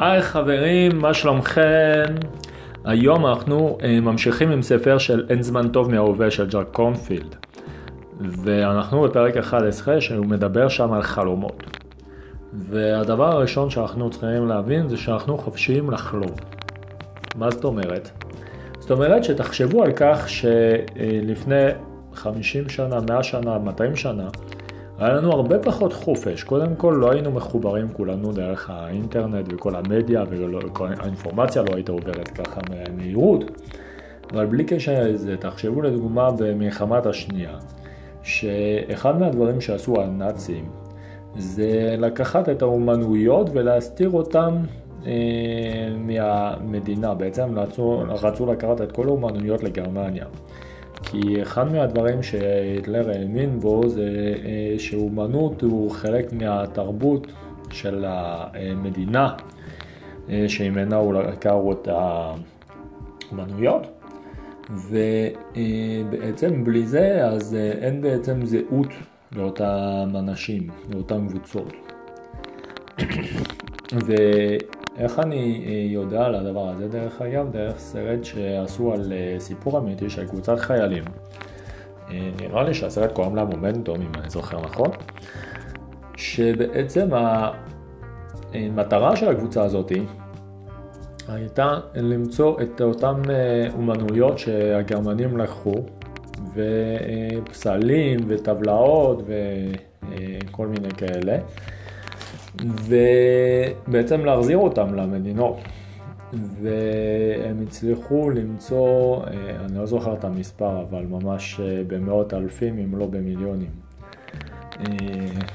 היי חברים, מה שלומכם? היום אנחנו אה, ממשיכים עם ספר של אין זמן טוב מההווה של ג'אק קורנפילד ואנחנו בפרק 11 שהוא מדבר שם על חלומות והדבר הראשון שאנחנו צריכים להבין זה שאנחנו חופשיים לחלום. מה זאת אומרת? זאת אומרת שתחשבו על כך שלפני 50 שנה, 100 שנה, 200 שנה היה לנו הרבה פחות חופש. קודם כל לא היינו מחוברים כולנו דרך האינטרנט וכל המדיה וכל האינפורמציה לא הייתה עוברת ככה במהירות. אבל בלי קשר לזה, תחשבו לדוגמה במלחמת השנייה, שאחד מהדברים שעשו הנאצים זה לקחת את האומנויות ולהסתיר אותם אה, מהמדינה. בעצם רצו, רצו לקחת את כל האומנויות לגרמניה. כי אחד מהדברים שהיטלר האמין בו זה אה, שאומנות הוא חלק מהתרבות של המדינה אה, שממנה הוא לקח את האומנויות ובעצם בלי זה אז אה, אין בעצם זהות לאותם אנשים, לאותן קבוצות. איך אני אה, יודע על הדבר הזה? דרך אגב, דרך סרט שעשו על אה, סיפור אמיתי של קבוצת חיילים. אה, נראה לי שהסרט קוראים לה מומנטום, אם אני זוכר נכון, שבעצם המטרה של הקבוצה הזאת הייתה למצוא את אותן אומנויות שהגרמנים לקחו, ופסלים וטבלאות וכל מיני כאלה. ובעצם להחזיר אותם למדינות. והם הצליחו למצוא, אה, אני לא זוכר את המספר, אבל ממש אה, במאות אלפים אם לא במיליונים אה,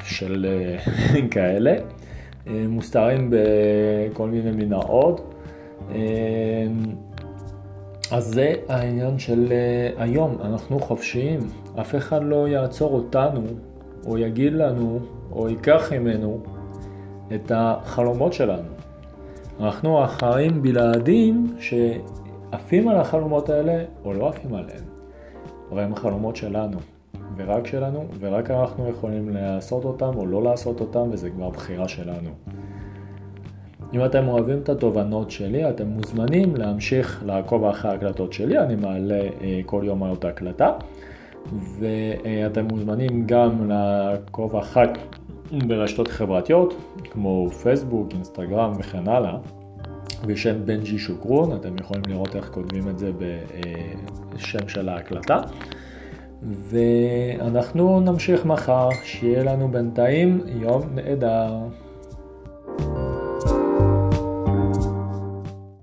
של כאלה, מוסתרים בכל מיני מנהרות. אז זה העניין של היום, אנחנו חופשיים, אף אחד לא יעצור אותנו או יגיד לנו או ייקח ממנו את החלומות שלנו. אנחנו החיים בלעדים שעפים על החלומות האלה או לא עפים עליהם, אבל הם החלומות שלנו, ורק שלנו, ורק אנחנו יכולים לעשות אותם או לא לעשות אותם, וזה כבר בחירה שלנו. אם אתם אוהבים את התובנות שלי, אתם מוזמנים להמשיך לעקוב אחרי ההקלטות שלי, אני מעלה אה, כל יום על אותה הקלטה, ואתם מוזמנים גם לעקוב אחרי ברשתות חברתיות כמו פייסבוק, אינסטגרם וכן הלאה בשם בנג'י שוקרון, אתם יכולים לראות איך כותבים את זה בשם של ההקלטה ואנחנו נמשיך מחר, שיהיה לנו בינתיים יום נהדר.